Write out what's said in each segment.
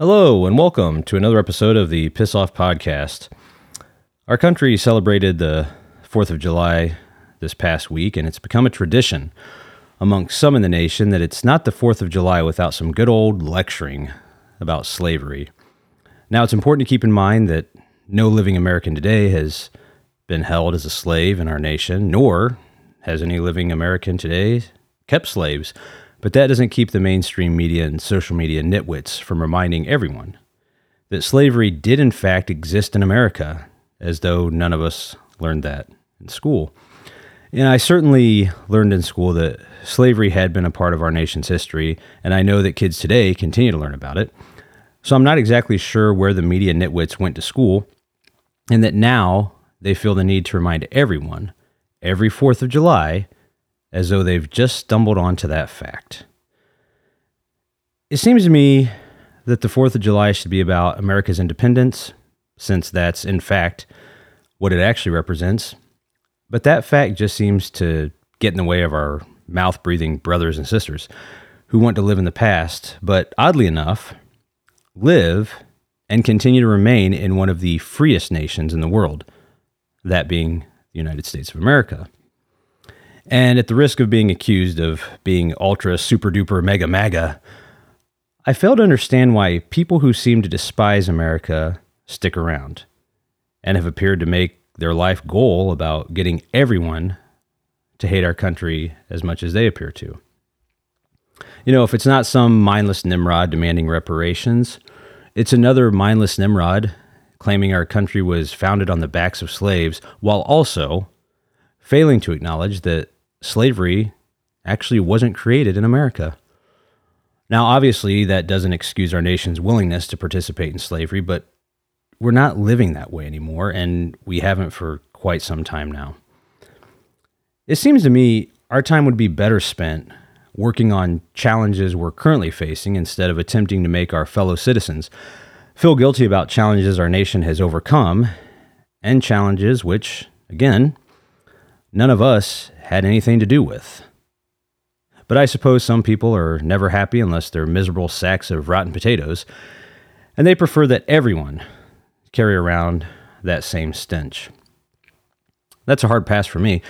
Hello, and welcome to another episode of the Piss Off Podcast. Our country celebrated the 4th of July this past week, and it's become a tradition amongst some in the nation that it's not the 4th of July without some good old lecturing about slavery. Now, it's important to keep in mind that no living American today has been held as a slave in our nation, nor has any living American today kept slaves. But that doesn't keep the mainstream media and social media nitwits from reminding everyone that slavery did, in fact, exist in America, as though none of us learned that in school. And I certainly learned in school that slavery had been a part of our nation's history, and I know that kids today continue to learn about it. So I'm not exactly sure where the media nitwits went to school, and that now they feel the need to remind everyone every 4th of July as though they've just stumbled onto that fact. It seems to me that the 4th of July should be about America's independence, since that's, in fact, what it actually represents. But that fact just seems to get in the way of our mouth breathing brothers and sisters who want to live in the past, but oddly enough, live and continue to remain in one of the freest nations in the world, that being the United States of America. And at the risk of being accused of being ultra super duper mega maga, I fail to understand why people who seem to despise America stick around and have appeared to make their life goal about getting everyone to hate our country as much as they appear to. You know, if it's not some mindless Nimrod demanding reparations, it's another mindless Nimrod claiming our country was founded on the backs of slaves while also failing to acknowledge that slavery actually wasn't created in America. Now, obviously, that doesn't excuse our nation's willingness to participate in slavery, but we're not living that way anymore, and we haven't for quite some time now. It seems to me our time would be better spent working on challenges we're currently facing instead of attempting to make our fellow citizens feel guilty about challenges our nation has overcome and challenges which, again, none of us had anything to do with. But I suppose some people are never happy unless they're miserable sacks of rotten potatoes, and they prefer that everyone carry around that same stench. That's a hard pass for me.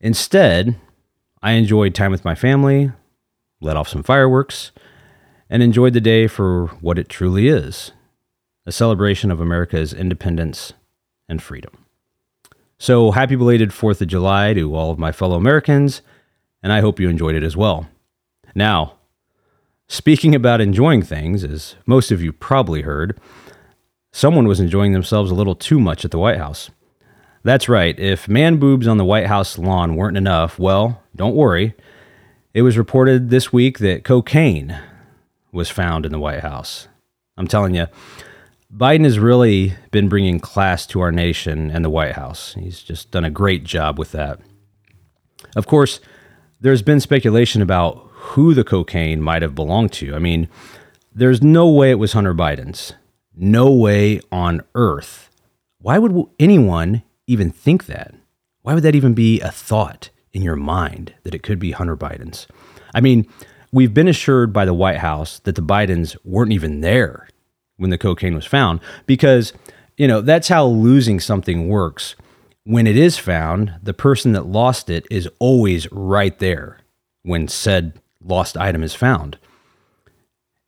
Instead, I enjoyed time with my family, let off some fireworks, and enjoyed the day for what it truly is a celebration of America's independence and freedom. So happy belated 4th of July to all of my fellow Americans, and I hope you enjoyed it as well. Now, speaking about enjoying things, as most of you probably heard, someone was enjoying themselves a little too much at the White House. That's right, if man boobs on the White House lawn weren't enough, well, don't worry. It was reported this week that cocaine was found in the White House. I'm telling you, Biden has really been bringing class to our nation and the White House. He's just done a great job with that. Of course, there's been speculation about who the cocaine might have belonged to. I mean, there's no way it was Hunter Biden's. No way on earth. Why would anyone even think that? Why would that even be a thought in your mind that it could be Hunter Biden's? I mean, we've been assured by the White House that the Bidens weren't even there when the cocaine was found because you know that's how losing something works. When it is found the person that lost it is always right there when said lost item is found.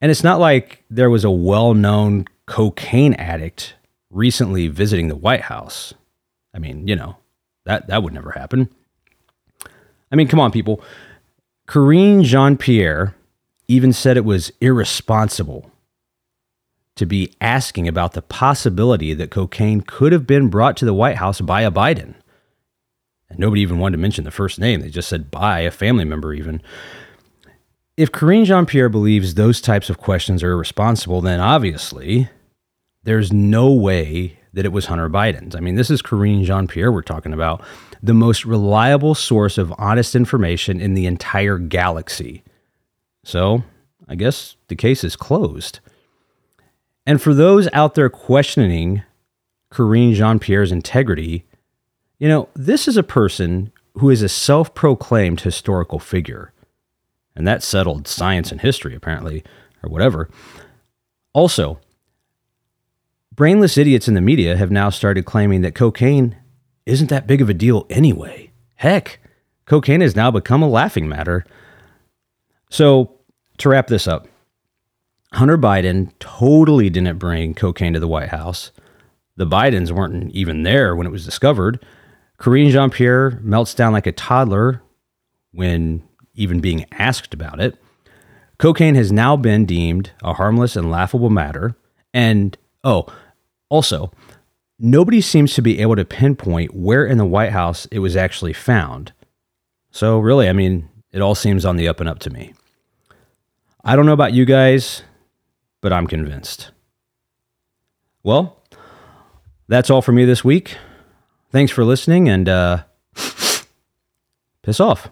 And it's not like there was a well-known cocaine addict recently visiting the white house. I mean you know that that would never happen. I mean come on people. Karine Jean Pierre even said it was irresponsible to be asking about the possibility that cocaine could have been brought to the White House by a Biden. And nobody even wanted to mention the first name. They just said by a family member, even. If Karine Jean Pierre believes those types of questions are irresponsible, then obviously there's no way that it was Hunter Biden's. I mean, this is Karine Jean Pierre we're talking about, the most reliable source of honest information in the entire galaxy. So I guess the case is closed. And for those out there questioning Karine Jean Pierre's integrity, you know, this is a person who is a self proclaimed historical figure. And that settled science and history, apparently, or whatever. Also, brainless idiots in the media have now started claiming that cocaine isn't that big of a deal anyway. Heck, cocaine has now become a laughing matter. So, to wrap this up, Hunter Biden totally didn't bring cocaine to the White House. The Bidens weren't even there when it was discovered. Karine Jean Pierre melts down like a toddler when even being asked about it. Cocaine has now been deemed a harmless and laughable matter. And, oh, also, nobody seems to be able to pinpoint where in the White House it was actually found. So, really, I mean, it all seems on the up and up to me. I don't know about you guys, but I'm convinced. Well, that's all for me this week. Thanks for listening and uh, piss off.